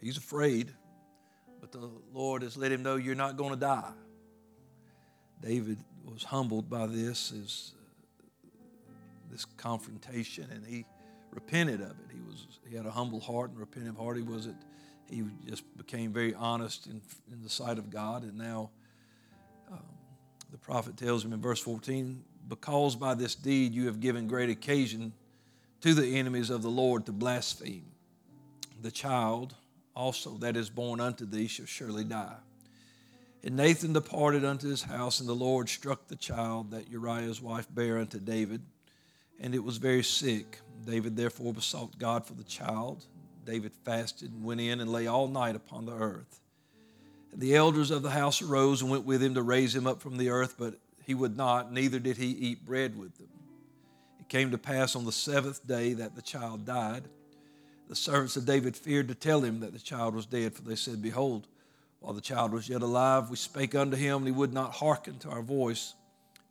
he's afraid, but the Lord has let him know you're not going to die. David was humbled by this, this confrontation, and he repented of it. He was he had a humble heart and repentant heart. He wasn't. He just became very honest in, in the sight of God, and now um, the prophet tells him in verse 14, "Because by this deed you have given great occasion to the enemies of the Lord to blaspheme, the child also that is born unto thee shall surely die." And Nathan departed unto his house, and the Lord struck the child that Uriah's wife bare unto David and it was very sick. David therefore besought God for the child. David fasted and went in and lay all night upon the earth. And the elders of the house arose and went with him to raise him up from the earth, but he would not, neither did he eat bread with them. It came to pass on the seventh day that the child died. The servants of David feared to tell him that the child was dead, for they said, Behold, while the child was yet alive, we spake unto him, and he would not hearken to our voice.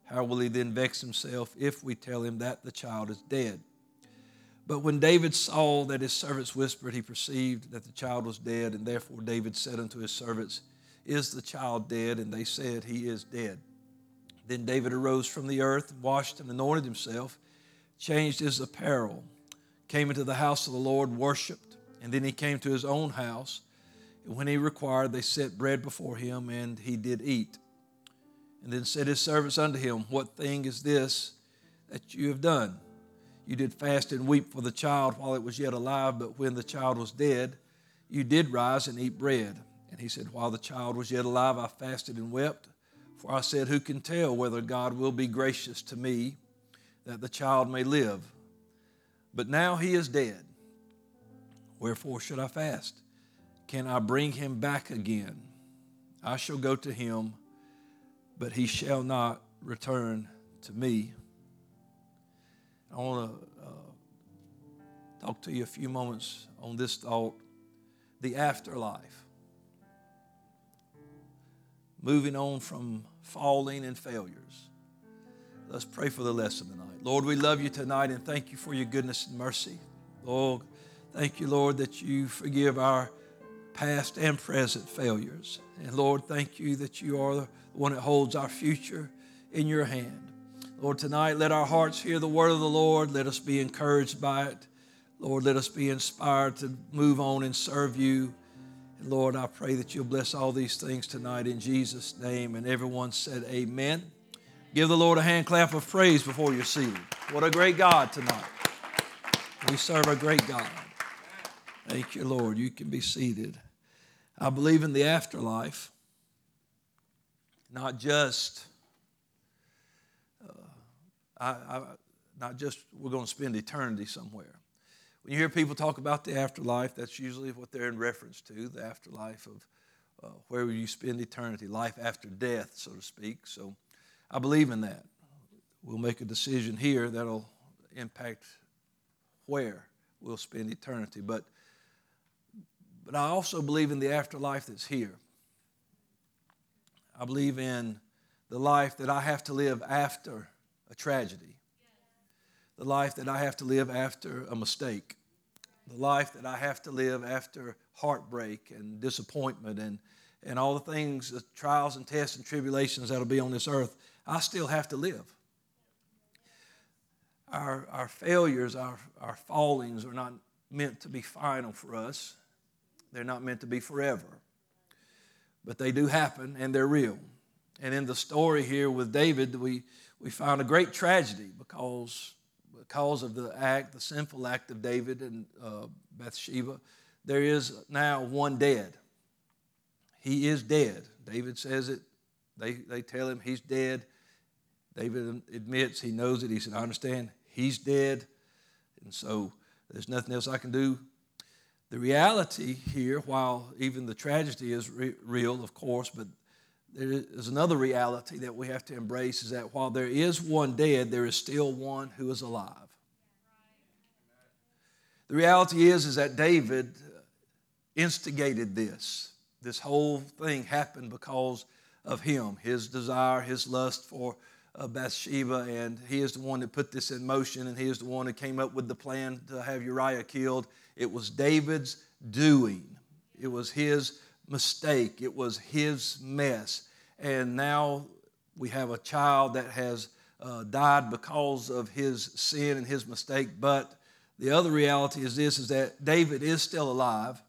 How will he then vex himself if we tell him that the child is dead? But when David saw that his servants whispered, he perceived that the child was dead, and therefore David said unto his servants, Is the child dead? And they said, He is dead. Then David arose from the earth, washed and anointed himself, changed his apparel, came into the house of the Lord, worshiped, and then he came to his own house. And when he required, they set bread before him, and he did eat. And then said his servants unto him, What thing is this that you have done? You did fast and weep for the child while it was yet alive, but when the child was dead, you did rise and eat bread. And he said, While the child was yet alive, I fasted and wept. For I said, Who can tell whether God will be gracious to me that the child may live? But now he is dead. Wherefore should I fast? Can I bring him back again? I shall go to him but he shall not return to me. I want to uh, talk to you a few moments on this thought the afterlife. Moving on from falling and failures. Let's pray for the lesson tonight. Lord, we love you tonight and thank you for your goodness and mercy. Lord, thank you, Lord, that you forgive our past and present failures. And Lord, thank you that you are the one that holds our future in your hand. Lord, tonight let our hearts hear the word of the Lord. Let us be encouraged by it. Lord, let us be inspired to move on and serve you. And Lord, I pray that you'll bless all these things tonight in Jesus' name. And everyone said, Amen. Give the Lord a hand clap of praise before you're seated. What a great God tonight. We serve a great God. Thank you, Lord. You can be seated. I believe in the afterlife, not just, uh, I, I, not just we're going to spend eternity somewhere. When you hear people talk about the afterlife, that's usually what they're in reference to the afterlife of uh, where you spend eternity, life after death, so to speak. So I believe in that. We'll make a decision here that'll impact where we'll spend eternity. But but I also believe in the afterlife that's here. I believe in the life that I have to live after a tragedy, the life that I have to live after a mistake, the life that I have to live after heartbreak and disappointment and, and all the things, the trials and tests and tribulations that'll be on this earth. I still have to live. Our, our failures, our, our fallings are not meant to be final for us. They're not meant to be forever. But they do happen and they're real. And in the story here with David, we, we find a great tragedy because, because of the act, the sinful act of David and uh, Bathsheba. There is now one dead. He is dead. David says it. They, they tell him he's dead. David admits he knows it. He said, I understand. He's dead. And so there's nothing else I can do the reality here, while even the tragedy is re- real, of course, but there is another reality that we have to embrace is that while there is one dead, there is still one who is alive. The reality is, is that David uh, instigated this. This whole thing happened because of him, his desire, his lust for uh, Bathsheba, and he is the one that put this in motion, and he is the one that came up with the plan to have Uriah killed. It was David's doing. It was his mistake. It was his mess. And now we have a child that has uh, died because of his sin and his mistake. But the other reality is this is that David is still alive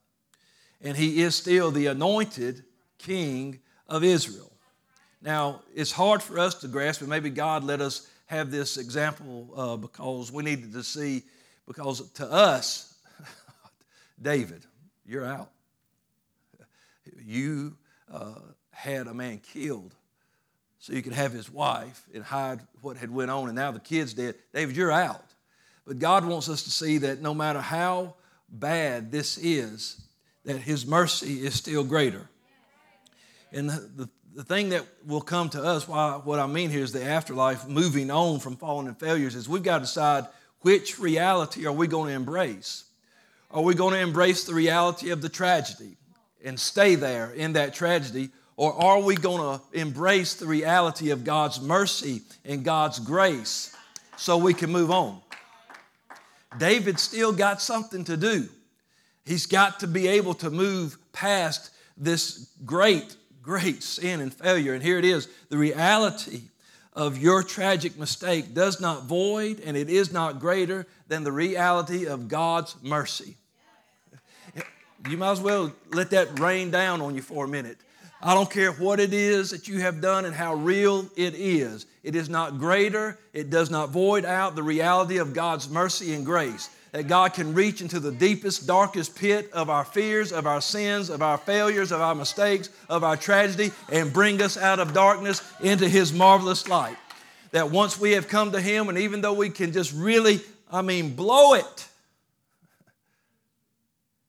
and he is still the anointed king of Israel. Now, it's hard for us to grasp, but maybe God let us have this example uh, because we needed to see, because to us, David, you're out. You uh, had a man killed so you could have his wife and hide what had went on, and now the kid's dead. David, you're out. But God wants us to see that no matter how bad this is, that his mercy is still greater. And the, the, thing that will come to us, why, what I mean here is the afterlife, moving on from fallen and failures, is we've got to decide which reality are we going to embrace. Are we going to embrace the reality of the tragedy and stay there in that tragedy? Or are we going to embrace the reality of God's mercy and God's grace so we can move on? David still got something to do. He's got to be able to move past this great, great sin and failure. And here it is the reality of your tragic mistake does not void and it is not greater than the reality of God's mercy. You might as well let that rain down on you for a minute. I don't care what it is that you have done and how real it is. It is not greater, it does not void out the reality of God's mercy and grace. That God can reach into the deepest, darkest pit of our fears, of our sins, of our failures, of our mistakes, of our tragedy, and bring us out of darkness into His marvelous light. That once we have come to Him, and even though we can just really, I mean, blow it,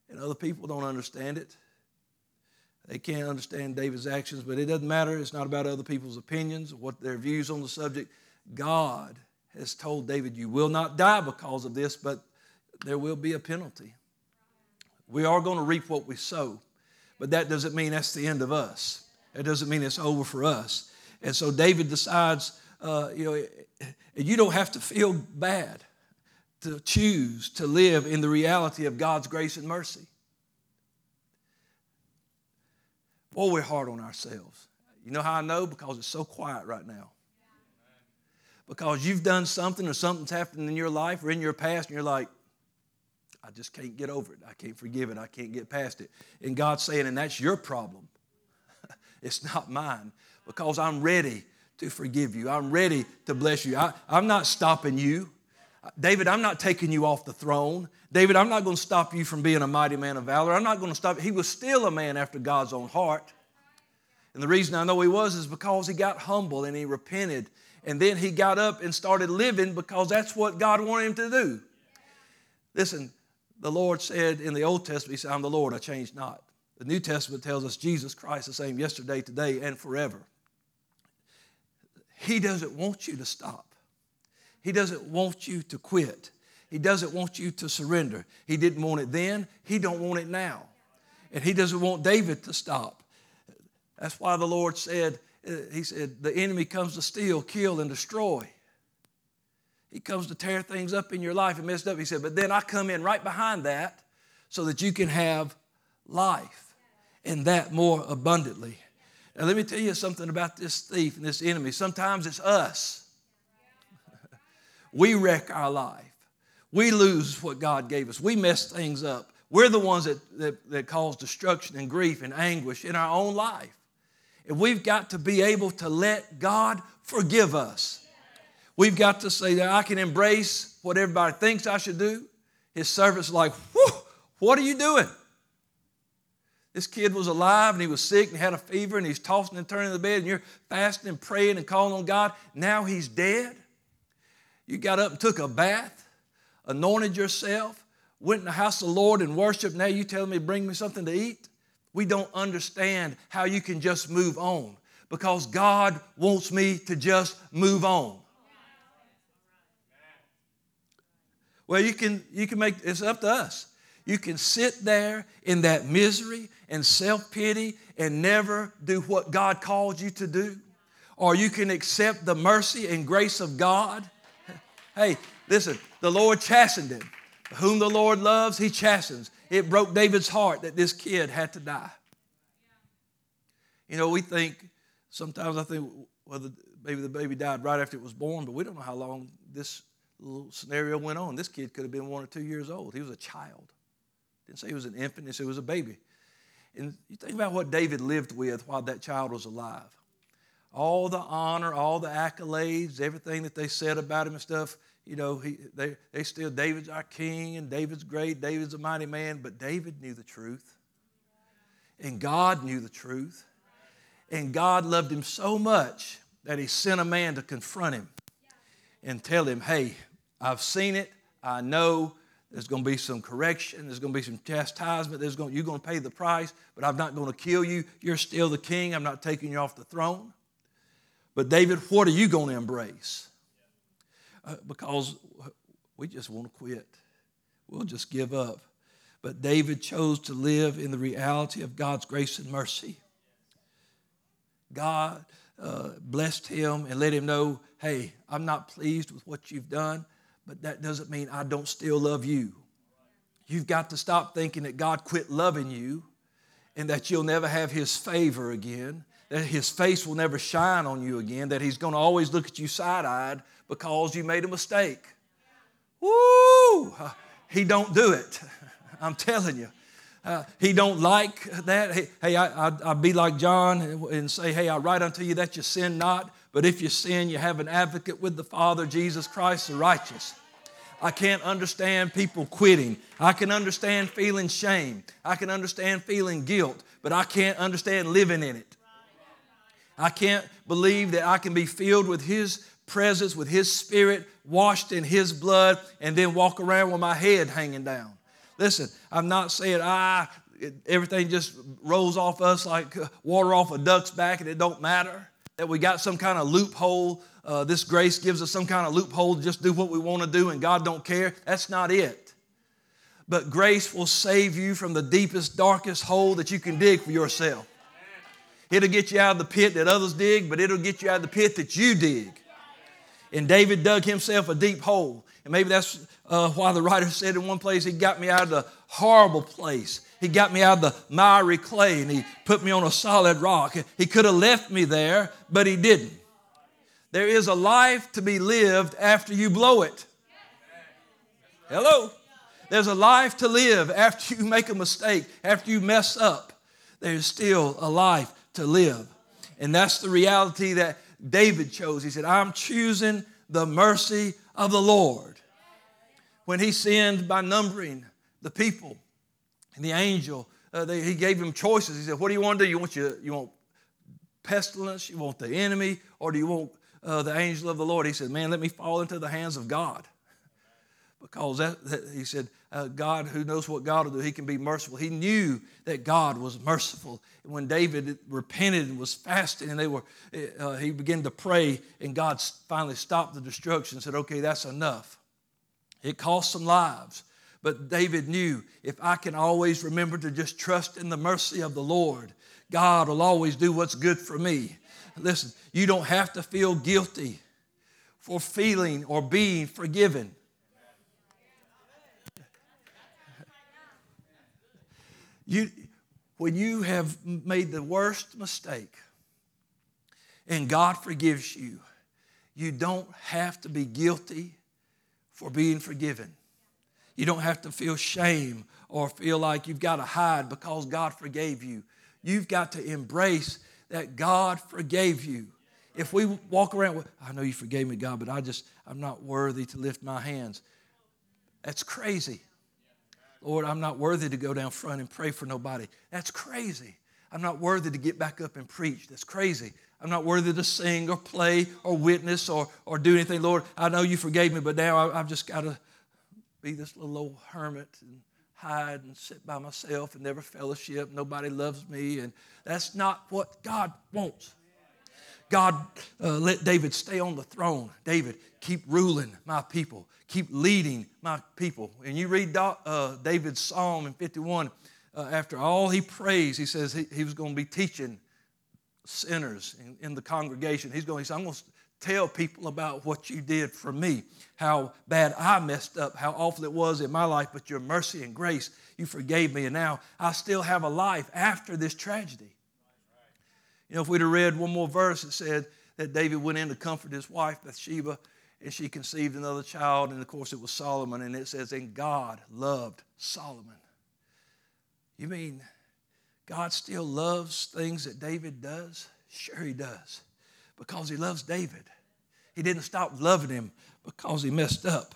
and other people don't understand it, they can't understand David's actions, but it doesn't matter. It's not about other people's opinions, what their views on the subject. God has told David, You will not die because of this, but there will be a penalty. We are going to reap what we sow, but that doesn't mean that's the end of us. That doesn't mean it's over for us. And so David decides, uh, you know, you don't have to feel bad to choose to live in the reality of God's grace and mercy. Boy, we're hard on ourselves. You know how I know? Because it's so quiet right now. Because you've done something or something's happened in your life or in your past, and you're like, I just can't get over it. I can't forgive it. I can't get past it. And God's saying, and that's your problem. it's not mine because I'm ready to forgive you. I'm ready to bless you. I, I'm not stopping you. David, I'm not taking you off the throne. David, I'm not going to stop you from being a mighty man of valor. I'm not going to stop. He was still a man after God's own heart. And the reason I know he was is because he got humble and he repented. And then he got up and started living because that's what God wanted him to do. Listen, the Lord said in the Old Testament, He said, I'm the Lord, I change not. The New Testament tells us Jesus Christ the same yesterday, today, and forever. He doesn't want you to stop. He doesn't want you to quit. He doesn't want you to surrender. He didn't want it then, he don't want it now. And he doesn't want David to stop. That's why the Lord said, uh, he said, the enemy comes to steal, kill, and destroy. He comes to tear things up in your life and mess up. He said, but then I come in right behind that so that you can have life and that more abundantly. Now, let me tell you something about this thief and this enemy. Sometimes it's us. we wreck our life. We lose what God gave us. We mess things up. We're the ones that, that, that cause destruction and grief and anguish in our own life. And we've got to be able to let God forgive us. We've got to say that I can embrace what everybody thinks I should do. His servant's like, what are you doing? This kid was alive and he was sick and had a fever and he's tossing and turning in the bed and you're fasting and praying and calling on God. Now he's dead. You got up and took a bath anointed yourself, went in the house of the Lord and worshiped. Now you tell me bring me something to eat? We don't understand how you can just move on because God wants me to just move on. Well, you can, you can make it's up to us. You can sit there in that misery and self pity and never do what God called you to do, or you can accept the mercy and grace of God. Hey, Listen, the Lord chastened him. Whom the Lord loves, he chastens. It broke David's heart that this kid had to die. You know, we think, sometimes I think, well, the, maybe the baby died right after it was born, but we don't know how long this little scenario went on. This kid could have been one or two years old. He was a child. Didn't say he was an infant, he said he was a baby. And you think about what David lived with while that child was alive. All the honor, all the accolades, everything that they said about him and stuff, you know, he, they, they still, David's our king and David's great, David's a mighty man, but David knew the truth. And God knew the truth. And God loved him so much that he sent a man to confront him and tell him, hey, I've seen it, I know, there's going to be some correction. There's going to be some chastisement. There's going, you're going to pay the price, but I'm not going to kill you. You're still the king. I'm not taking you off the throne. But, David, what are you going to embrace? Uh, because we just want to quit. We'll just give up. But David chose to live in the reality of God's grace and mercy. God uh, blessed him and let him know hey, I'm not pleased with what you've done but that doesn't mean I don't still love you. You've got to stop thinking that God quit loving you and that you'll never have His favor again, that His face will never shine on you again, that He's going to always look at you side eyed because you made a mistake. Woo! He don't do it. I'm telling you. Uh, he don't like that. Hey, hey I, I, would be like John and say, hey, I write unto you that you sin not, but if you sin, you have an advocate with the Father, Jesus Christ the righteous. I can't understand people quitting. I can understand feeling shame. I can understand feeling guilt, but I can't understand living in it. I can't believe that I can be filled with His presence, with His Spirit, washed in His blood, and then walk around with my head hanging down. Listen, I'm not saying, ah, everything just rolls off us like water off a duck's back and it don't matter that we got some kind of loophole. Uh, this grace gives us some kind of loophole to just do what we want to do and God don't care. That's not it. But grace will save you from the deepest, darkest hole that you can dig for yourself. It'll get you out of the pit that others dig, but it'll get you out of the pit that you dig. And David dug himself a deep hole. And maybe that's uh, why the writer said in one place, He got me out of the horrible place. He got me out of the miry clay and He put me on a solid rock. He could have left me there, but He didn't. There is a life to be lived after you blow it. Hello? There's a life to live after you make a mistake, after you mess up. There's still a life to live. And that's the reality that David chose. He said, I'm choosing the mercy of the Lord. When he sinned by numbering the people, and the angel, uh, they, he gave him choices. He said, What do you want to do? You want, you, you want pestilence? You want the enemy? Or do you want uh, the angel of the Lord? He said, Man, let me fall into the hands of God. Because that, that he said, uh, God, who knows what God will do, he can be merciful. He knew that God was merciful. And when David repented and was fasting, and they were, uh, he began to pray, and God finally stopped the destruction and said, Okay, that's enough. It cost some lives. But David knew if I can always remember to just trust in the mercy of the Lord, God will always do what's good for me. Listen, you don't have to feel guilty for feeling or being forgiven. You, when you have made the worst mistake and God forgives you, you don't have to be guilty for being forgiven. You don't have to feel shame or feel like you've got to hide because God forgave you. You've got to embrace that God forgave you. If we walk around with, I know you forgave me, God, but I just, I'm not worthy to lift my hands. That's crazy. Lord, I'm not worthy to go down front and pray for nobody. That's crazy. I'm not worthy to get back up and preach. That's crazy. I'm not worthy to sing or play or witness or, or do anything. Lord, I know you forgave me, but now I, I've just got to be this little old hermit and hide and sit by myself and never fellowship. Nobody loves me. And that's not what God wants. God uh, let David stay on the throne. David, keep ruling my people, keep leading my people. And you read uh, David's psalm in 51, uh, after all he prays, he says he, he was going to be teaching sinners in, in, the congregation. He's going, he said, I'm going to tell people about what you did for me, how bad I messed up, how awful it was in my life, but your mercy and grace, you forgave me, and now I still have a life after this tragedy. You know, if we'd have read one more verse, it said that David went in to comfort his wife, Bathsheba, and she conceived another child, and of course it was Solomon, and it says, and God loved Solomon. You mean God still loves things that David does? Sure, he does because he loves David. He didn't stop loving him because he messed up.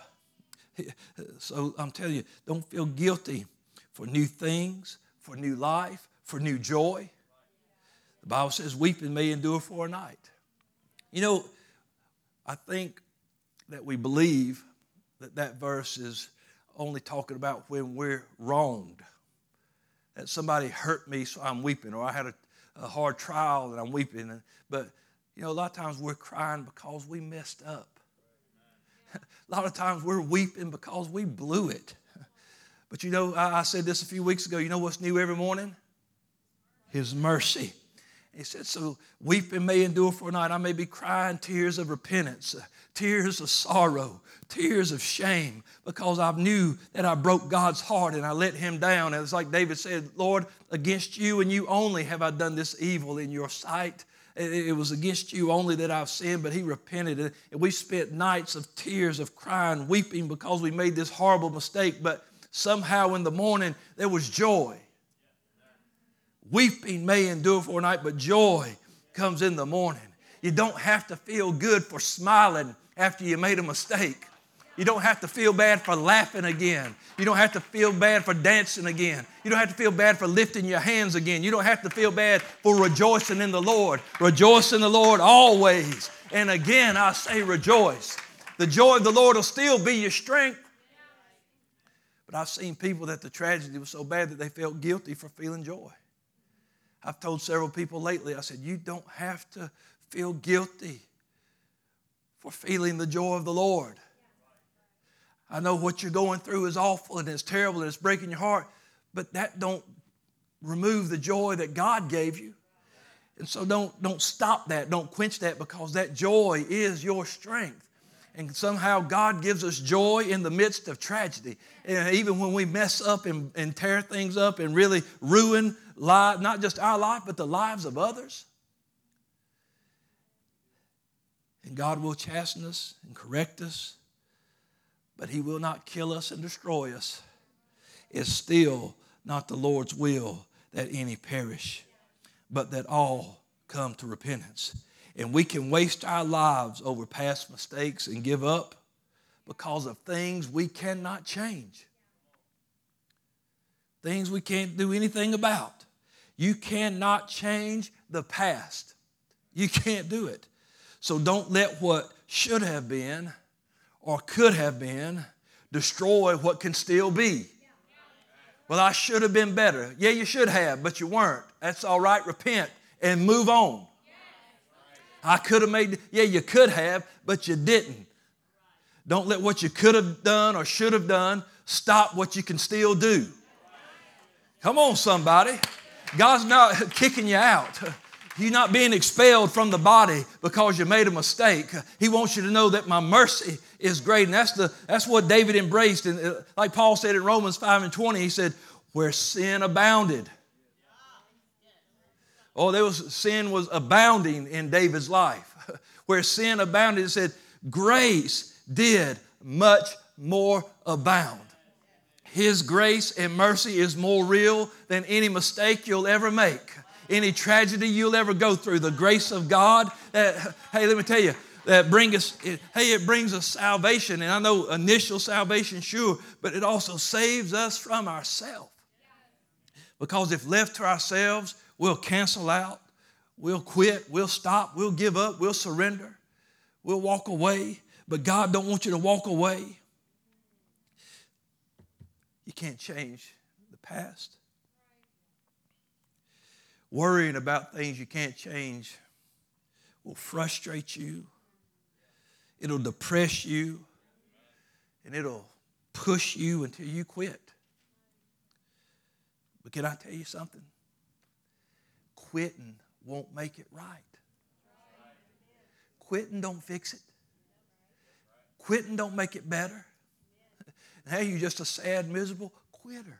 So I'm telling you, don't feel guilty for new things, for new life, for new joy. The Bible says, weeping may endure for a night. You know, I think that we believe that that verse is only talking about when we're wronged. That somebody hurt me, so I'm weeping, or I had a, a hard trial and I'm weeping. But you know, a lot of times we're crying because we messed up. a lot of times we're weeping because we blew it. But you know, I, said this a few weeks ago. You know what's new every morning? His mercy. He said, So weeping may endure for a night. I may be crying tears of repentance, uh, tears of sorrow, tears of shame, because I knew that I broke God's heart and I let him down. And it's like David said, Lord, against you and you only have I done this evil in your sight. It was against you only that I've sinned, but he repented. And we spent nights of tears, of crying, weeping because we made this horrible mistake. But somehow in the morning, there was joy. Weeping may endure for a night, but joy comes in the morning. You don't have to feel good for smiling after you made a mistake. You don't have to feel bad for laughing again. You don't have to feel bad for dancing again. You don't have to feel bad for lifting your hands again. You don't have to feel bad for rejoicing in the Lord. Rejoice in the Lord always. And again, I say rejoice. The joy of the Lord will still be your strength. But I've seen people that the tragedy was so bad that they felt guilty for feeling joy. I've told several people lately, I said, you don't have to feel guilty for feeling the joy of the Lord. I know what you're going through is awful and it's terrible and it's breaking your heart, but that don't remove the joy that God gave you. And so don't, don't stop that, don't quench that because that joy is your strength. And somehow God gives us joy in the midst of tragedy. And even when we mess up and, and tear things up and really ruin life, not just our life, but the lives of others. And God will chasten us and correct us but he will not kill us and destroy us. It's still not the Lord's will that any perish, but that all come to repentance. And we can waste our lives over past mistakes and give up because of things we cannot change. Things we can't do anything about. You cannot change the past. You can't do it. So don't let what should have been or could have been destroy what can still be. Well, I should have been better. Yeah, you should have, but you weren't. That's all right. Repent and move on. I could have made, yeah, you could have, but you didn't. Don't let what you could have done or should have done stop what you can still do. Come on, somebody. God's not kicking you out. You're not being expelled from the body because you made a mistake. He wants you to know that my mercy is great. And that's, the, that's what David embraced. And uh, like Paul said in Romans 5 and 20, he said, where sin abounded. Oh, there was sin was abounding in David's life. Where sin abounded, it said, grace did much more abound. His grace and mercy is more real than any mistake you'll ever make any tragedy you'll ever go through, the grace of God. Hey, let me tell you, that bring us, it, hey, it brings us salvation. And I know initial salvation, sure, but it also saves us from ourselves. Because if left to ourselves, we'll cancel out, we'll quit, we'll stop, we'll give up, we'll surrender, we'll walk away. But God don't want you to walk away. You can't change the past. Worrying about things you can't change will frustrate you, it'll depress you, and it'll push you until you quit. But can I tell you something? Quitting won't make it right. quitting don't fix it. Quitting don't make it better. Now you're just a sad, miserable quitter.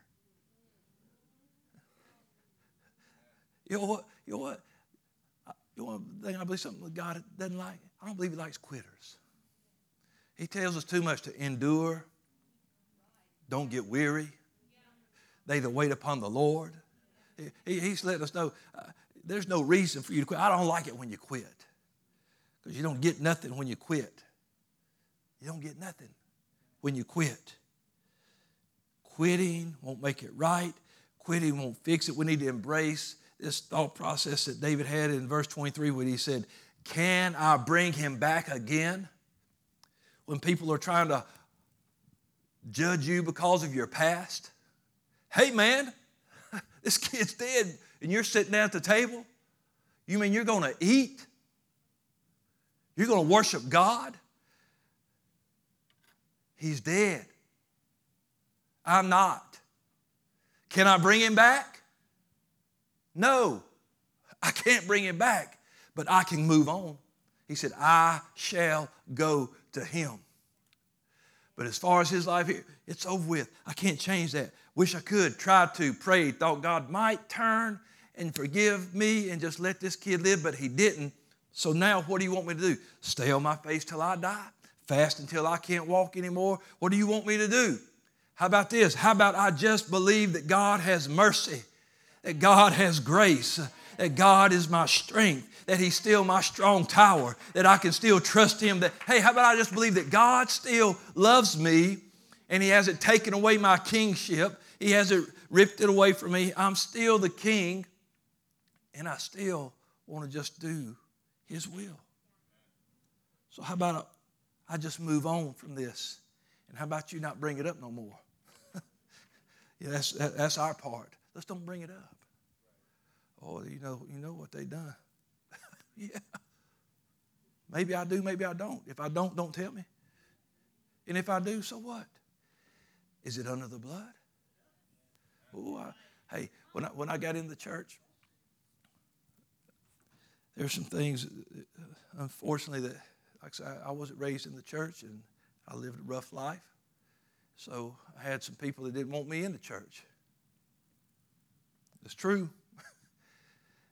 You know what? You know what? You know one thing I believe something that God doesn't like? I don't believe He likes quitters. He tells us too much to endure, don't get weary. They that wait upon the Lord. He, he's letting us know uh, there's no reason for you to quit. I don't like it when you quit because you don't get nothing when you quit. You don't get nothing when you quit. Quitting won't make it right. Quitting won't fix it. We need to embrace this thought process that David had in verse 23 when he said, Can I bring him back again? When people are trying to judge you because of your past. Hey, man, this kid's dead and you're sitting down at the table. You mean you're going to eat? You're going to worship God? He's dead. I'm not. Can I bring him back? No, I can't bring him back, but I can move on. He said, I shall go to him. But as far as his life here, it's over with. I can't change that. Wish I could. Tried to, prayed, thought God might turn and forgive me and just let this kid live, but he didn't. So now what do you want me to do? Stay on my face till I die? Fast until I can't walk anymore? What do you want me to do? How about this? How about I just believe that God has mercy, that God has grace, that God is my strength, that He's still my strong tower, that I can still trust Him. That, hey, how about I just believe that God still loves me and He hasn't taken away my kingship, He hasn't ripped it away from me. I'm still the king, and I still want to just do His will. So, how about I just move on from this? And how about you not bring it up no more? yeah, that's, that's our part. Let's don't bring it up. Oh, you know, you know what they done. yeah. Maybe I do, maybe I don't. If I don't, don't tell me. And if I do, so what? Is it under the blood? Oh, I, hey, when I, when I got in the church, there's some things, uh, unfortunately, that, like I said, I wasn't raised in the church and I lived a rough life. So I had some people that didn't want me in the church. It's true.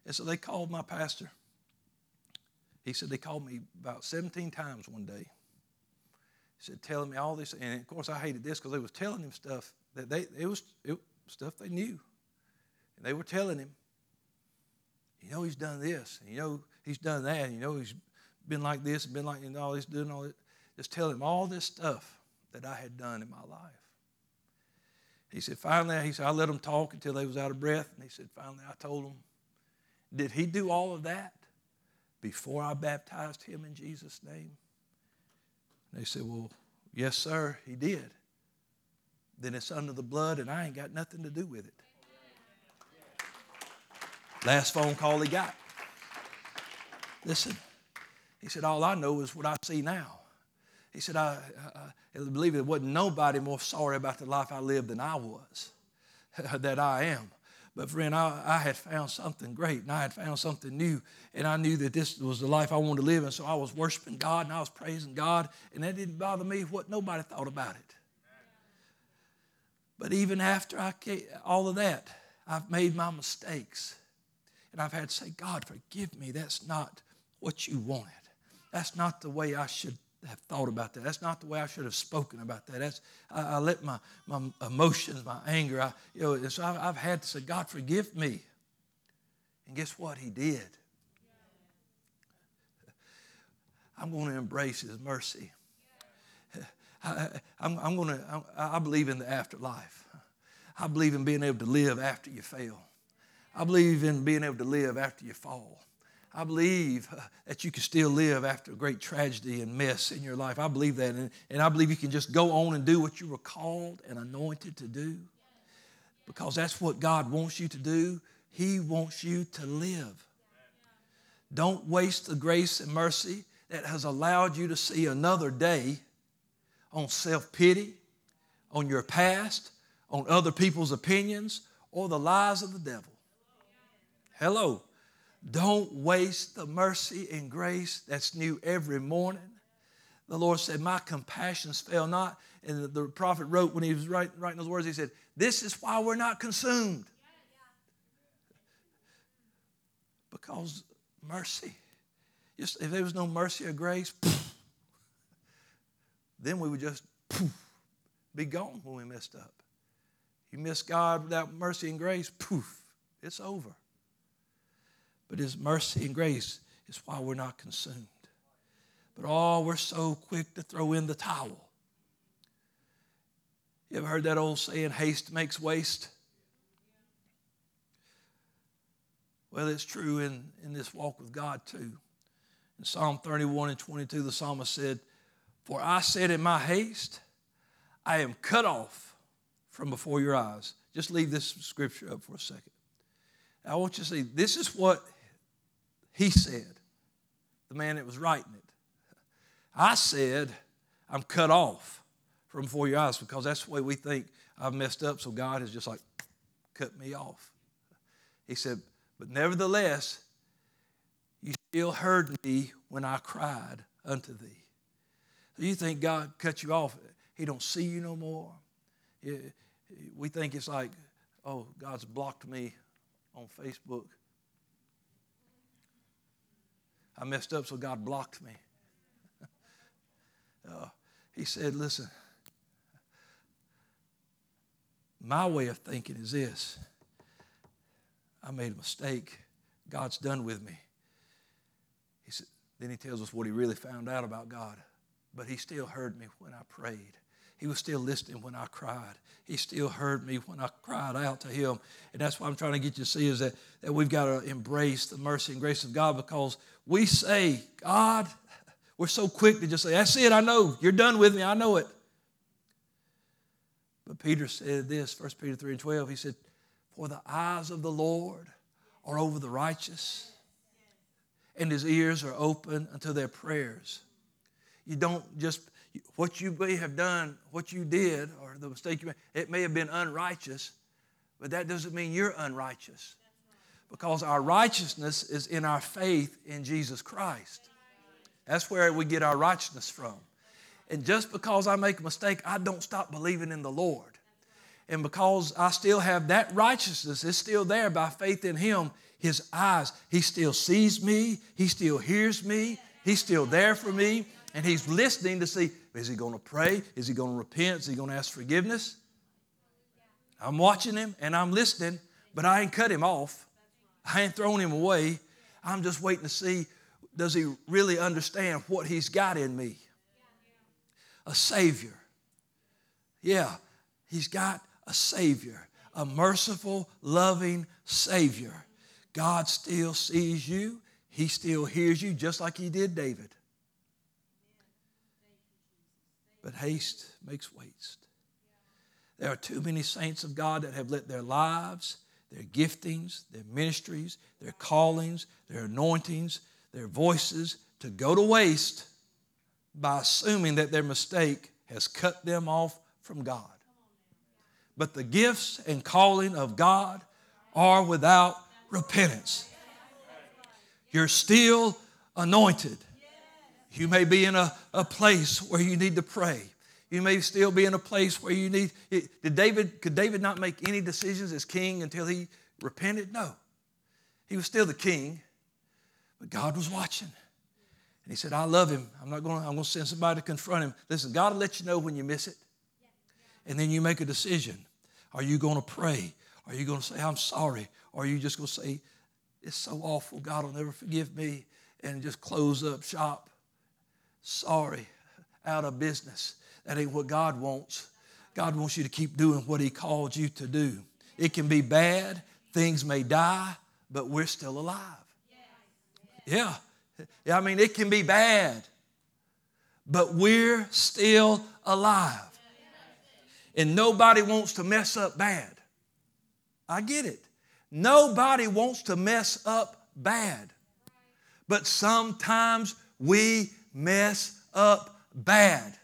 And so they called my pastor. He said they called me about 17 times one day. He said, telling me all this. And of course, I hated this because they was telling him stuff that they, it was it, stuff they knew. And they were telling him, you know, he's done this, and you know, he's done that, and you know, he's been like this, and been like, you know, he's doing all this. Just telling him all this stuff that I had done in my life. He said, finally, he said, I let them talk until they was out of breath. And he said, finally, I told them, did he do all of that before I baptized him in Jesus' name? And they said, well, yes, sir, he did. Then it's under the blood, and I ain't got nothing to do with it. Last phone call he got. Listen, he said, All I know is what I see now. He said, I, I, I believe there wasn't nobody more sorry about the life I lived than I was, that I am. But friend, I, I, had found something great and I had found something new. And I knew that this was the life I wanted to live. And so I was worshiping God and I was praising God. And that didn't bother me what nobody thought about it. But even after I all of that, I've made my mistakes. And I've had to say, God, forgive me. That's not what you wanted. That's not the way I should have thought about that. That's not the way I should have spoken about that. That's I, I let my, my emotions, my anger, I, you know, so I've, I've had to say, God, forgive me. And guess what? He did. I'm going to embrace His mercy. I, am going to. I believe in the afterlife. I believe in being able to live after you fail. I believe in being able to live after you fall. I believe uh, that you can still live after a great tragedy and mess in your life. I believe that. And, and I believe you can just go on and do what you were called and anointed to do because that's what God wants you to do. He wants you to live. Don't waste the grace and mercy that has allowed you to see another day on self pity, on your past, on other people's opinions, or the lies of the devil. Hello. Don't waste the mercy and grace that's new every morning. The Lord said, My compassions fail not. And the, the prophet wrote when he was writing, writing those words, he said, This is why we're not consumed. Because mercy. Just, if there was no mercy or grace, then we would just poof, be gone when we messed up. You miss God without mercy and grace, poof, it's over. But His mercy and grace is why we're not consumed. But oh, we're so quick to throw in the towel. You ever heard that old saying, haste makes waste? Well, it's true in, in this walk with God too. In Psalm 31 and 22, the psalmist said, For I said in my haste, I am cut off from before your eyes. Just leave this scripture up for a second. I want you to see this is what he said, the man that was writing it. I said, I'm cut off from before your eyes because that's the way we think I've messed up, so God has just like cut me off. He said, But nevertheless, you still heard me when I cried unto thee. So you think God cut you off, He don't see you no more. We think it's like, oh, God's blocked me on Facebook. I messed up, so God blocked me. uh, he said, listen, my way of thinking is this I made a mistake. God's done with me. He said, then he tells us what he really found out about God. But he still heard me when I prayed. He was still listening when I cried. He still heard me when I cried out to him. And that's what I'm trying to get you to see is that, that we've got to embrace the mercy and grace of God because we say, God, we're so quick to just say, That's it, I know. You're done with me, I know it. But Peter said this, 1 Peter 3 and 12, he said, For the eyes of the Lord are over the righteous, and his ears are open unto their prayers. You don't just, what you may have done, what you did, or the mistake you made, it may have been unrighteous, but that doesn't mean you're unrighteous. Because our righteousness is in our faith in Jesus Christ. That's where we get our righteousness from. And just because I make a mistake, I don't stop believing in the Lord. And because I still have that righteousness, it's still there by faith in Him, His eyes, He still sees me, He still hears me, He's still there for me, and He's listening to see is He going to pray? Is He going to repent? Is He going to ask forgiveness? I'm watching Him and I'm listening, but I ain't cut Him off. I ain't thrown Him away. I'm just waiting to see does He really understand what He's got in me? a Savior. Yeah, He's got a Savior, a merciful, loving Savior. God still sees you, He still hears you, just like He did David. But haste makes waste. There are too many saints of God that have let their lives, their giftings, their ministries, their callings, their anointings, their voices to go to waste by assuming that their mistake has cut them off from God. But the gifts and calling of God are without repentance. You're still anointed. You may be in a, a place where you need to pray. You may still be in a place where you need. Did David, could David not make any decisions as king until he repented? No. He was still the king, but God was watching. And he said, I love him. I'm not going to, I'm going to send somebody to confront him. Listen, God will let you know when you miss it. And then you make a decision. Are you going to pray? Are you going to say, I'm sorry? Or are you just going to say, it's so awful, God will never forgive me, and just close up shop? Sorry, out of business. That ain't what God wants. God wants you to keep doing what He called you to do. It can be bad, things may die, but we're still alive. Yeah. yeah. I mean, it can be bad, but we're still alive. And nobody wants to mess up bad. I get it. Nobody wants to mess up bad. But sometimes we mess up bad.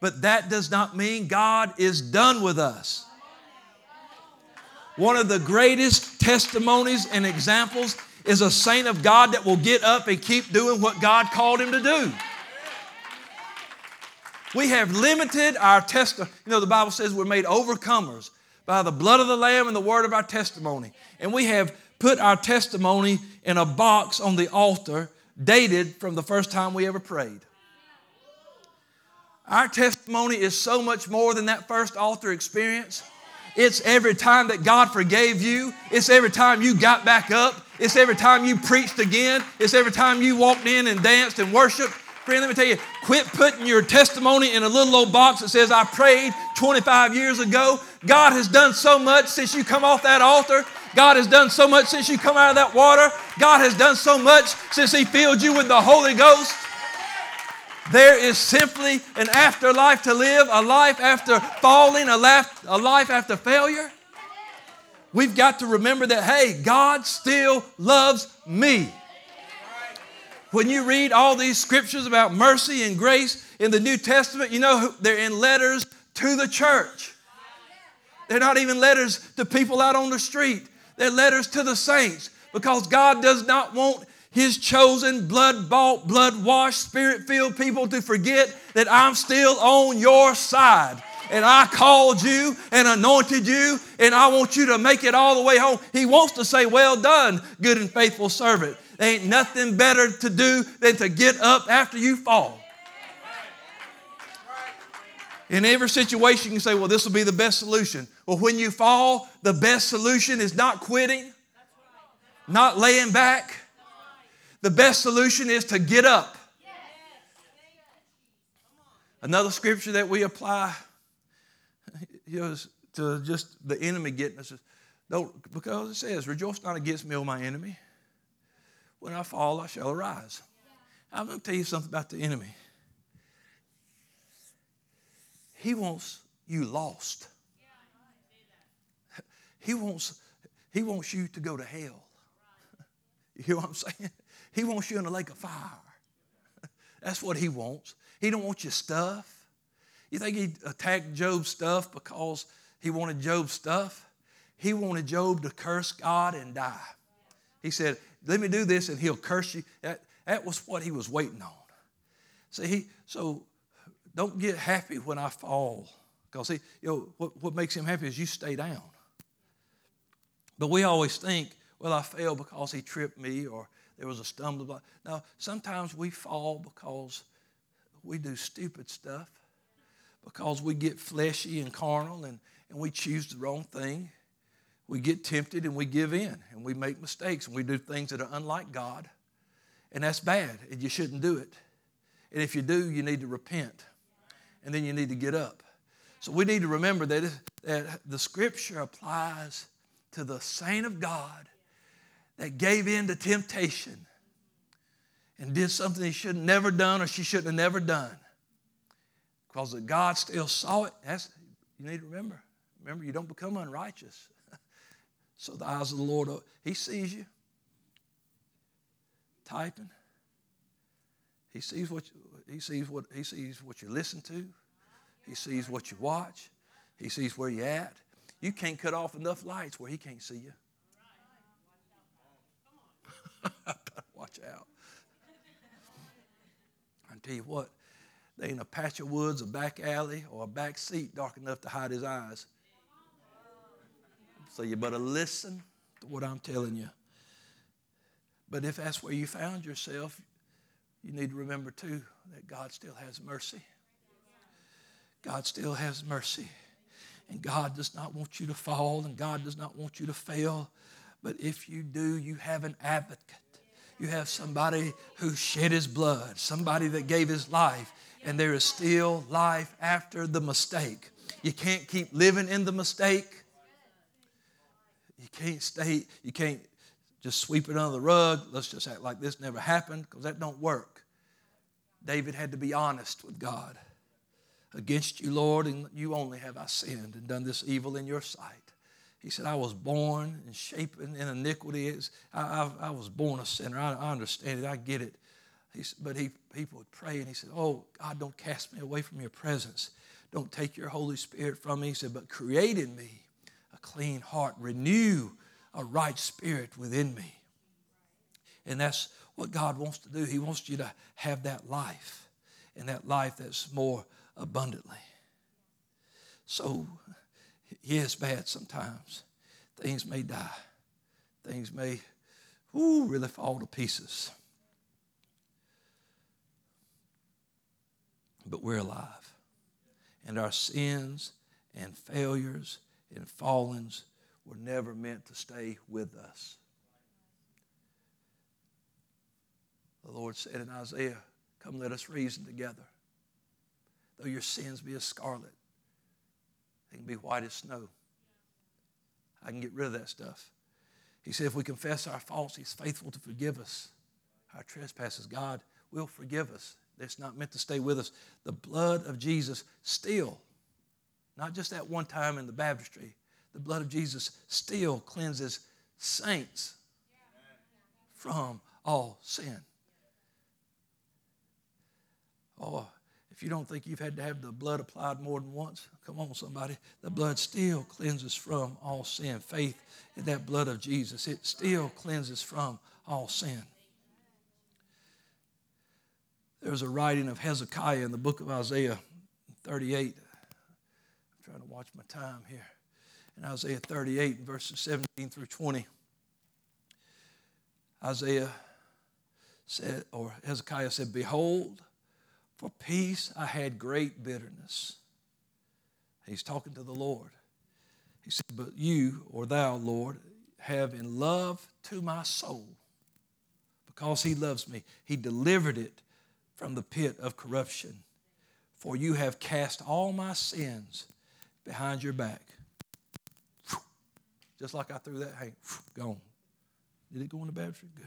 But that does not mean God is done with us. One of the greatest testimonies and examples is a saint of God that will get up and keep doing what God called him to do. We have limited our testimony. You know, the Bible says we're made overcomers by the blood of the Lamb and the word of our testimony. And we have put our testimony in a box on the altar dated from the first time we ever prayed. Our testimony is so much more than that first altar experience. It's every time that God forgave you. It's every time you got back up. It's every time you preached again. It's every time you walked in and danced and worshiped. Friend, let me tell you, quit putting your testimony in a little old box that says, I prayed 25 years ago. God has done so much since you come off that altar. God has done so much since you come out of that water. God has done so much since He filled you with the Holy Ghost. There is simply an afterlife to live, a life after falling, a life, a life after failure. We've got to remember that, hey, God still loves me. When you read all these scriptures about mercy and grace in the New Testament, you know they're in letters to the church. They're not even letters to people out on the street. They're letters to the saints because God does not want his chosen, blood bought, blood washed, spirit filled people to forget that I'm still on your side. And I called you and anointed you, and I want you to make it all the way home. He wants to say, Well done, good and faithful servant. There ain't nothing better to do than to get up after you fall. In every situation, you can say, Well, this will be the best solution. Well, when you fall, the best solution is not quitting, not laying back the best solution is to get up. Another scripture that we apply you know, to just the enemy getting us don't, because it says, Rejoice not against me, O my enemy. When I fall, I shall arise. I'm going to tell you something about the enemy. He wants you lost. He wants, he wants you to go to hell. You hear what I'm saying? He wants you in a lake of fire. That's what he wants. He don't want your stuff. You think he attacked Job's stuff because he wanted Job's stuff? He wanted Job to curse God and die. He said, Let me do this and he'll curse you. That, that was what he was waiting on. See, he, so don't get happy when I fall. Because see, you know, what, what makes him happy is you stay down. But we always think, well, I fell because he tripped me or there was a stumbling block. Now, sometimes we fall because we do stupid stuff, because we get fleshy and carnal and, and we choose the wrong thing. We get tempted and we give in and we make mistakes and we do things that are unlike God. And that's bad and you shouldn't do it. And if you do, you need to repent and then you need to get up. So we need to remember that, that the scripture applies to the saint of God that gave in to temptation and did something he should have never done or she shouldn't have never done. Because God still saw it. That's, you need to remember. Remember, you don't become unrighteous. so the eyes of the Lord, He sees you typing. He sees what you, he sees what he sees what you listen to. He sees what you watch. He sees where you're at. You can't cut off enough lights where he can't see you. Watch out. I tell you what, there ain't a patch of woods, a back alley, or a back seat dark enough to hide his eyes. So you better listen to what I'm telling you. But if that's where you found yourself, you need to remember too that God still has mercy. God still has mercy. And God does not want you to fall, and God does not want you to fail. But if you do, you have an advocate. You have somebody who shed his blood, somebody that gave his life, and there is still life after the mistake. You can't keep living in the mistake. You can't stay, you can't just sweep it under the rug. Let's just act like this never happened, because that don't work. David had to be honest with God. Against you, Lord, and you only have I sinned and done this evil in your sight. He said, I was born and shapen in iniquity. I, I, I, was born a sinner. I, I understand it. I get it. He, but he, people would pray and he said, Oh, God, don't cast me away from your presence. Don't take your Holy Spirit from me. He said, But create in me a clean heart, renew a right spirit within me. And that's what God wants to do. He wants you to have that life, and that life that's more abundantly. So, yeah, bad sometimes. Things may die. Things may ooh, really fall to pieces. But we're alive. And our sins and failures and fallings were never meant to stay with us. The Lord said in Isaiah, Come, let us reason together. Though your sins be as scarlet, they can be white as snow. I can get rid of that stuff. He said, if we confess our faults, He's faithful to forgive us. Our trespasses, God will forgive us. That's not meant to stay with us. The blood of Jesus still, not just that one time in the baptistry, the blood of Jesus still cleanses saints from all sin. Oh, if you don't think you've had to have the blood applied more than once, come on, somebody. The blood still cleanses from all sin. Faith in that blood of Jesus, it still cleanses from all sin. There's a writing of Hezekiah in the book of Isaiah 38. I'm trying to watch my time here. In Isaiah 38, verses 17 through 20, Isaiah said, or Hezekiah said, Behold, for peace I had great bitterness. He's talking to the Lord. He said, But you, or thou, Lord, have in love to my soul, because he loves me, he delivered it from the pit of corruption. For you have cast all my sins behind your back. Just like I threw that, hey, gone. Did it go in the baptistry? Good.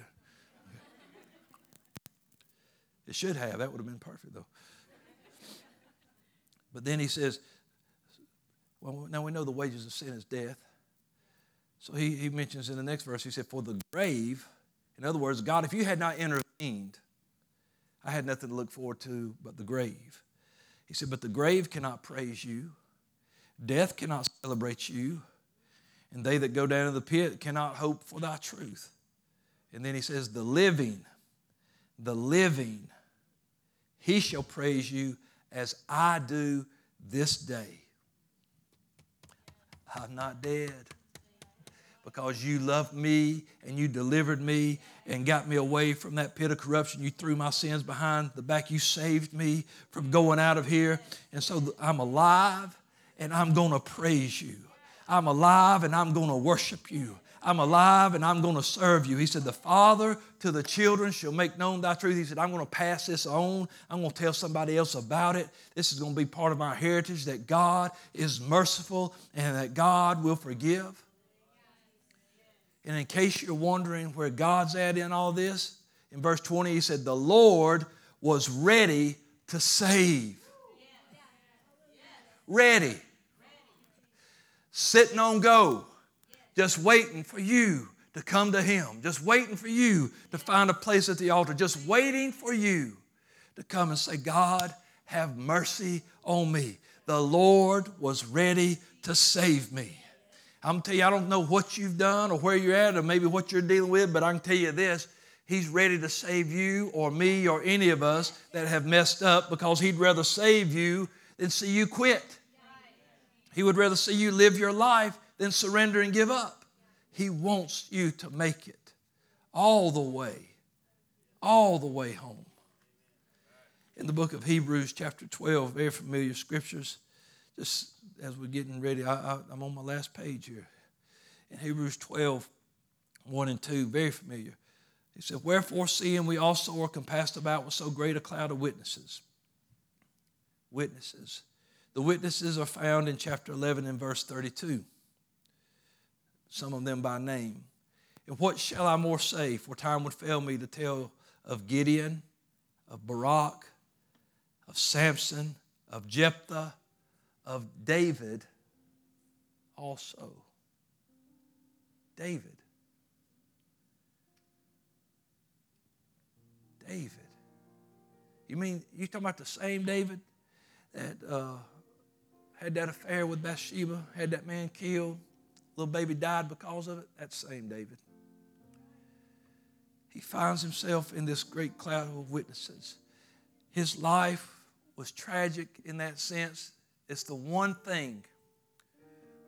It should have. That would have been perfect, though. But then he says, well, now we know the wages of sin is death. So he, he mentions in the next verse, he said, For the grave, in other words, God, if you had not intervened, I had nothing to look forward to but the grave. He said, But the grave cannot praise you, death cannot celebrate you, and they that go down to the pit cannot hope for thy truth. And then he says, The living, the living he shall praise you as I do this day. I'm not dead because you loved me and you delivered me and got me away from that pit of corruption. You threw my sins behind the back. You saved me from going out of here. And so I'm alive and I'm going to praise you. I'm alive and I'm going to worship you. I'm alive and I'm going to serve you. He said, The Father to the children shall make known thy truth. He said, I'm going to pass this on. I'm going to tell somebody else about it. This is going to be part of our heritage that God is merciful and that God will forgive. And in case you're wondering where God's at in all this, in verse 20, he said, The Lord was ready to save. Ready. Sitting on go just waiting for you to come to Him, just waiting for you to find a place at the altar, just waiting for you to come and say, God, have mercy on me. The Lord was ready to save me. I'm gonna tell you, I don't know what you've done or where you're at or maybe what you're dealing with, but I can tell you this He's ready to save you or me or any of us that have messed up because He'd rather save you than see you quit. He would rather see you live your life than surrender and give up. He wants you to make it all the way, all the way home. In the book of Hebrews, chapter 12, very familiar scriptures, just as we're getting ready, I, am on my last page here. In Hebrews 12, 1 and 2, very familiar. He said, Wherefore, seeing we also are compassed about with so great a cloud of witnesses. Witnesses. The witnesses are found in chapter 11 and verse 32 some of them by name. And what shall I more say? For time would fail me to tell of Gideon, of Barak, of Samson, of Jephthah, of David also. David. David. You mean you talking about the same David that uh, had that affair with Bathsheba, had that man killed? Little baby died because of it, That same David. he finds himself in this great cloud of witnesses. His life was tragic in that sense. It's the one thing.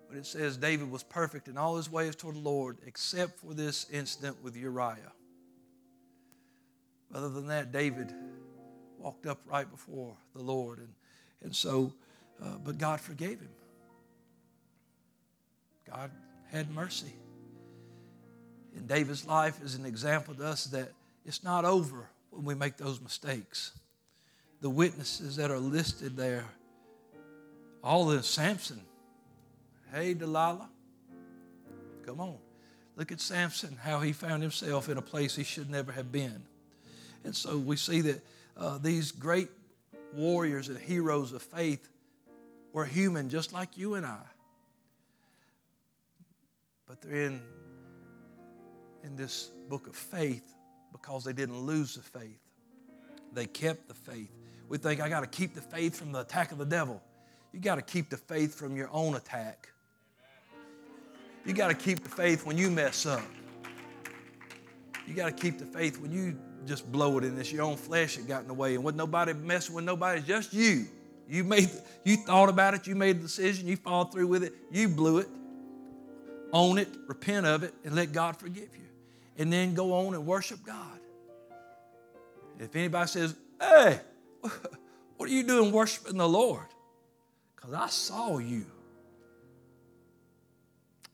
But it says David was perfect in all his ways toward the Lord, except for this incident with Uriah. Other than that, David walked up right before the Lord. And, and so, uh, but God forgave him. God had mercy. And David's life is an example to us that it's not over when we make those mistakes. The witnesses that are listed there, all the Samson. Hey, Delilah, come on. Look at Samson, how he found himself in a place he should never have been. And so we see that uh, these great warriors and heroes of faith were human just like you and I. But they're in, in this book of faith because they didn't lose the faith. They kept the faith. We think, I got to keep the faith from the attack of the devil. You got to keep the faith from your own attack. You got to keep the faith when you mess up. You got to keep the faith when you just blow it and it's your own flesh that got in the way. And with nobody messing with nobody, it's just you. You made you thought about it, you made a decision, you followed through with it, you blew it. Own it, repent of it, and let God forgive you. And then go on and worship God. If anybody says, Hey, what are you doing worshiping the Lord? Because I saw you.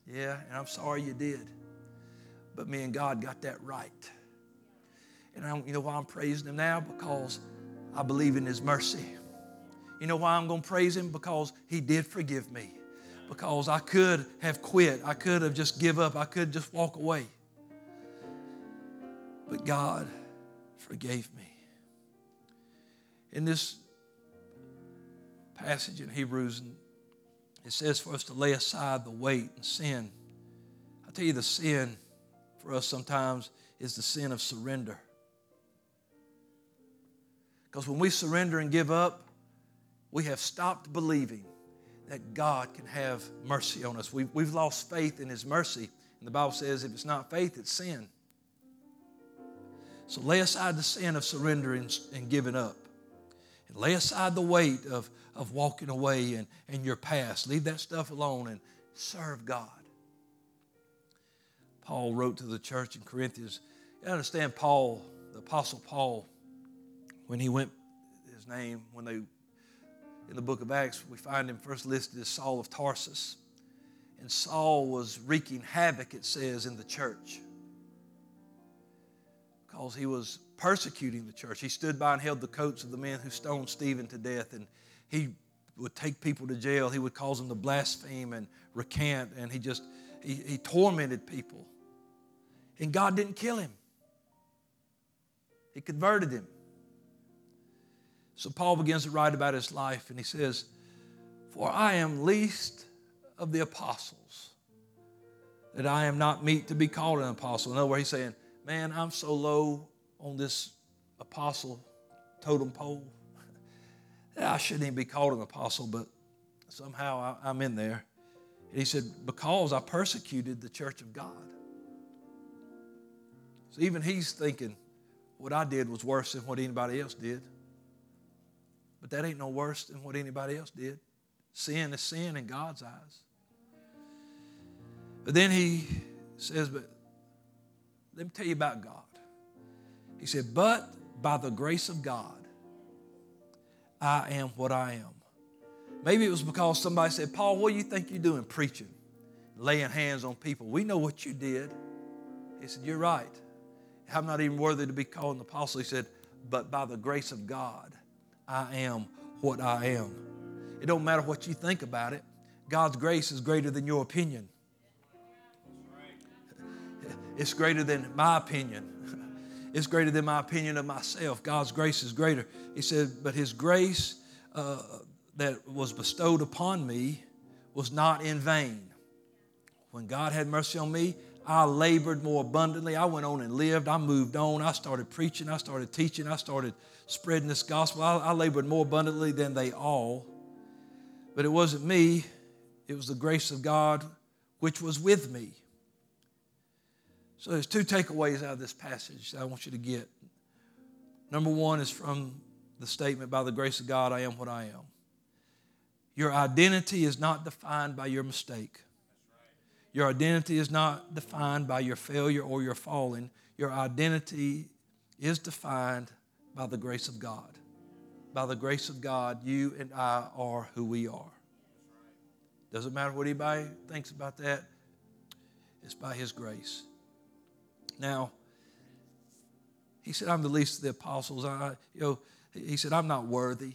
Yeah, and I'm sorry you did. But me and God got that right. And I, you know why I'm praising Him now? Because I believe in His mercy. You know why I'm going to praise Him? Because He did forgive me. Because I could have quit. I could have just give up. I could just walk away. But God forgave me. In this passage in Hebrews, it says for us to lay aside the weight and sin. I tell you, the sin for us sometimes is the sin of surrender. Because when we surrender and give up, we have stopped believing that God can have mercy on us. We've, we've lost faith in His mercy. And the Bible says if it's not faith, it's sin. So lay aside the sin of surrendering and giving up. And lay aside the weight of, of walking away and, and your past. Leave that stuff alone and serve God. Paul wrote to the church in Corinthians. You understand, Paul, the Apostle Paul, when he went, his name, when they, in the book of Acts, we find him first listed as Saul of Tarsus. And Saul was wreaking havoc, it says, in the church because he was persecuting the church. He stood by and held the coats of the men who stoned Stephen to death, and he would take people to jail. He would cause them to blaspheme and recant, and he just he, he tormented people. And God didn't kill him. He converted him. So Paul begins to write about his life, and he says, For I am least of the apostles, that I am not meet to be called an apostle. In other words, he's saying, Man, I'm so low on this apostle totem pole. that I shouldn't even be called an apostle, but somehow I, am in there. And he said, Because I persecuted the church of God. So even he's thinking, what I did was worse than what anybody else did. But that ain't no worse than what anybody else did. Sin is sin in God's eyes. But then he says, But let me tell you about God. He said, But by the grace of God, I am what I am. Maybe it was because somebody said, Paul, what do you think you're doing preaching, laying hands on people? We know what you did. He said, You're right. I'm not even worthy to be called an apostle. He said, But by the grace of God, I am what I am. It don't matter what you think about it. God's grace is greater than your opinion. It's greater than my opinion. It's greater than my opinion of myself. God's grace is greater. He said, But His grace uh, that was bestowed upon me was not in vain. When God had mercy on me, I labored more abundantly. I went on and lived. I moved on. I started preaching. I started teaching. I started spreading this gospel. I, I labored more abundantly than they all. But it wasn't me, it was the grace of God which was with me. So there's two takeaways out of this passage that I want you to get. Number one is from the statement, by the grace of God, I am what I am. Your identity is not defined by your mistake. Your identity is not defined by your failure or your falling. Your identity is defined by the grace of God. By the grace of God, you and I are who we are. Doesn't matter what anybody thinks about that, it's by His grace. Now, he said, I'm the least of the apostles. I, you know, he said, I'm not worthy.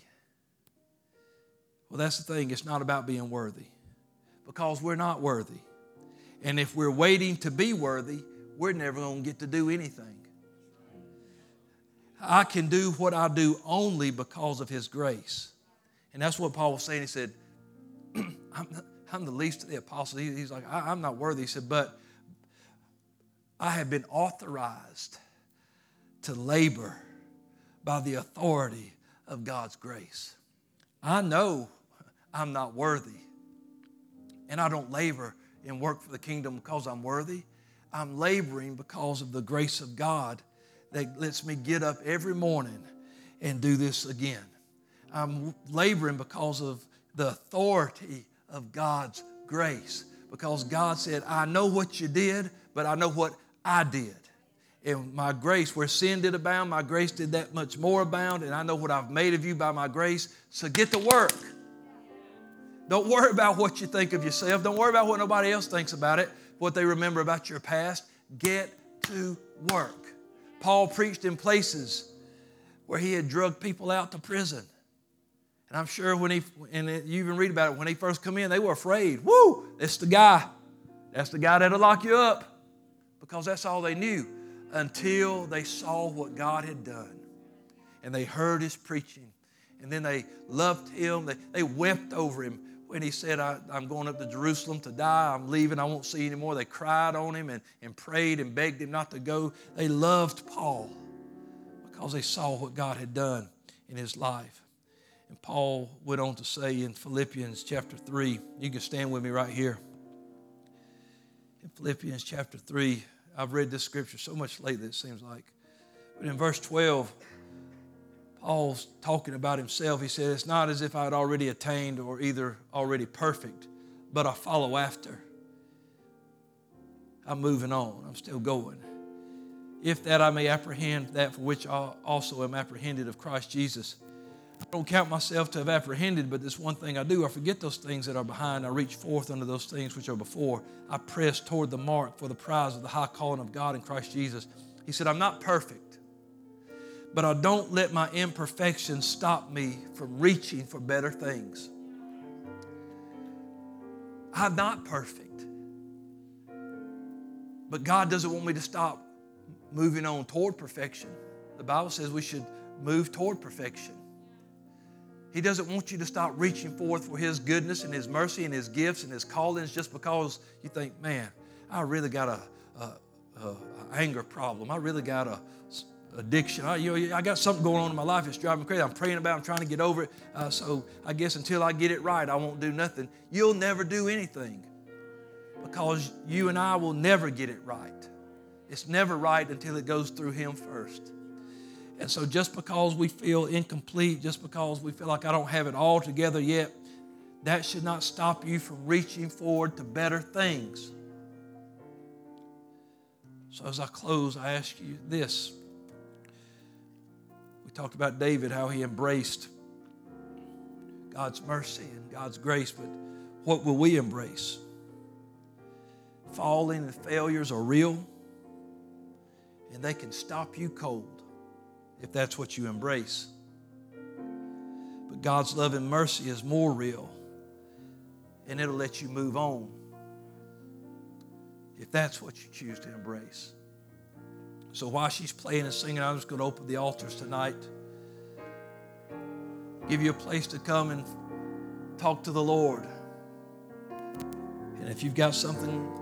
Well, that's the thing. It's not about being worthy because we're not worthy. And if we're waiting to be worthy, we're never going to get to do anything. I can do what I do only because of His grace. And that's what Paul was saying. He said, I'm, I'm, the least of the apostles. He, he's like, I, I'm not worthy. He said, but I have been authorized to labor by the authority of God's grace. I know I'm not worthy, and I don't labor and work for the kingdom because I'm worthy. I'm laboring because of the grace of God that lets me get up every morning and do this again. I'm laboring because of the authority of God's grace. Because God said, I know what you did, but I know what I did. And my grace, where sin did abound, my grace did that much more abound. And I know what I've made of you by my grace. So get to work. Don't worry about what you think of yourself. Don't worry about what nobody else thinks about it, what they remember about your past. Get to work. Paul preached in places where he had drugged people out to prison. And I'm sure when he, and you even read about it, when he first come in, they were afraid. Woo, that's the guy. That's the guy that'll lock you up because that's all they knew until they saw what God had done and they heard his preaching. And then they loved him. They, they wept over him when he said, I, am going up to Jerusalem to die. I'm leaving. I won't see anymore. They cried on him and, and prayed and begged him not to go. They loved Paul because they saw what God had done in his life. And Paul went on to say in Philippians chapter 3, you can stand with me right here. In Philippians chapter 3, I've read this scripture so much lately, it seems like. But in verse 12, Paul's talking about himself. He said, It's not as if I had already attained or either already perfect, but I follow after. I'm moving on, I'm still going. If that I may apprehend that for which I also am apprehended of Christ Jesus. I don't count myself to have apprehended, but this one thing I do. I forget those things that are behind. I reach forth unto those things which are before. I press toward the mark for the prize of the high calling of God in Christ Jesus. He said, I'm not perfect, but I don't let my imperfections stop me from reaching for better things. I'm not perfect, but God doesn't want me to stop moving on toward perfection. The Bible says we should move toward perfection. He doesn't want you to stop reaching forth for His goodness and His mercy and His gifts and His callings just because you think, man, I really got a, a, a anger problem. I really got a addiction. I, you know, I got something going on in my life that's driving me crazy. I'm praying about it. I'm trying to get over it. Uh, so I guess until I get it right, I won't do nothing. You'll never do anything because you and I will never get it right. It's never right until it goes through Him first. And so, just because we feel incomplete, just because we feel like I don't have it all together yet, that should not stop you from reaching forward to better things. So, as I close, I ask you this. Talked about David, how he embraced God's mercy and God's grace, but what will we embrace? Falling and failures are real, and they can stop you cold if that's what you embrace. But God's love and mercy is more real, and it'll let you move on if that's what you choose to embrace. So while she's playing and singing, I'm just going to open the altars tonight. Give you a place to come and talk to the Lord. And if you've got something